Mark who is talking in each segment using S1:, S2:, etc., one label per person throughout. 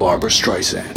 S1: Barbara Streisand.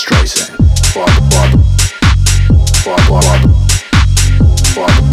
S1: Streisand. Barbara, Barbara, Barbara, Barbara, Barbara,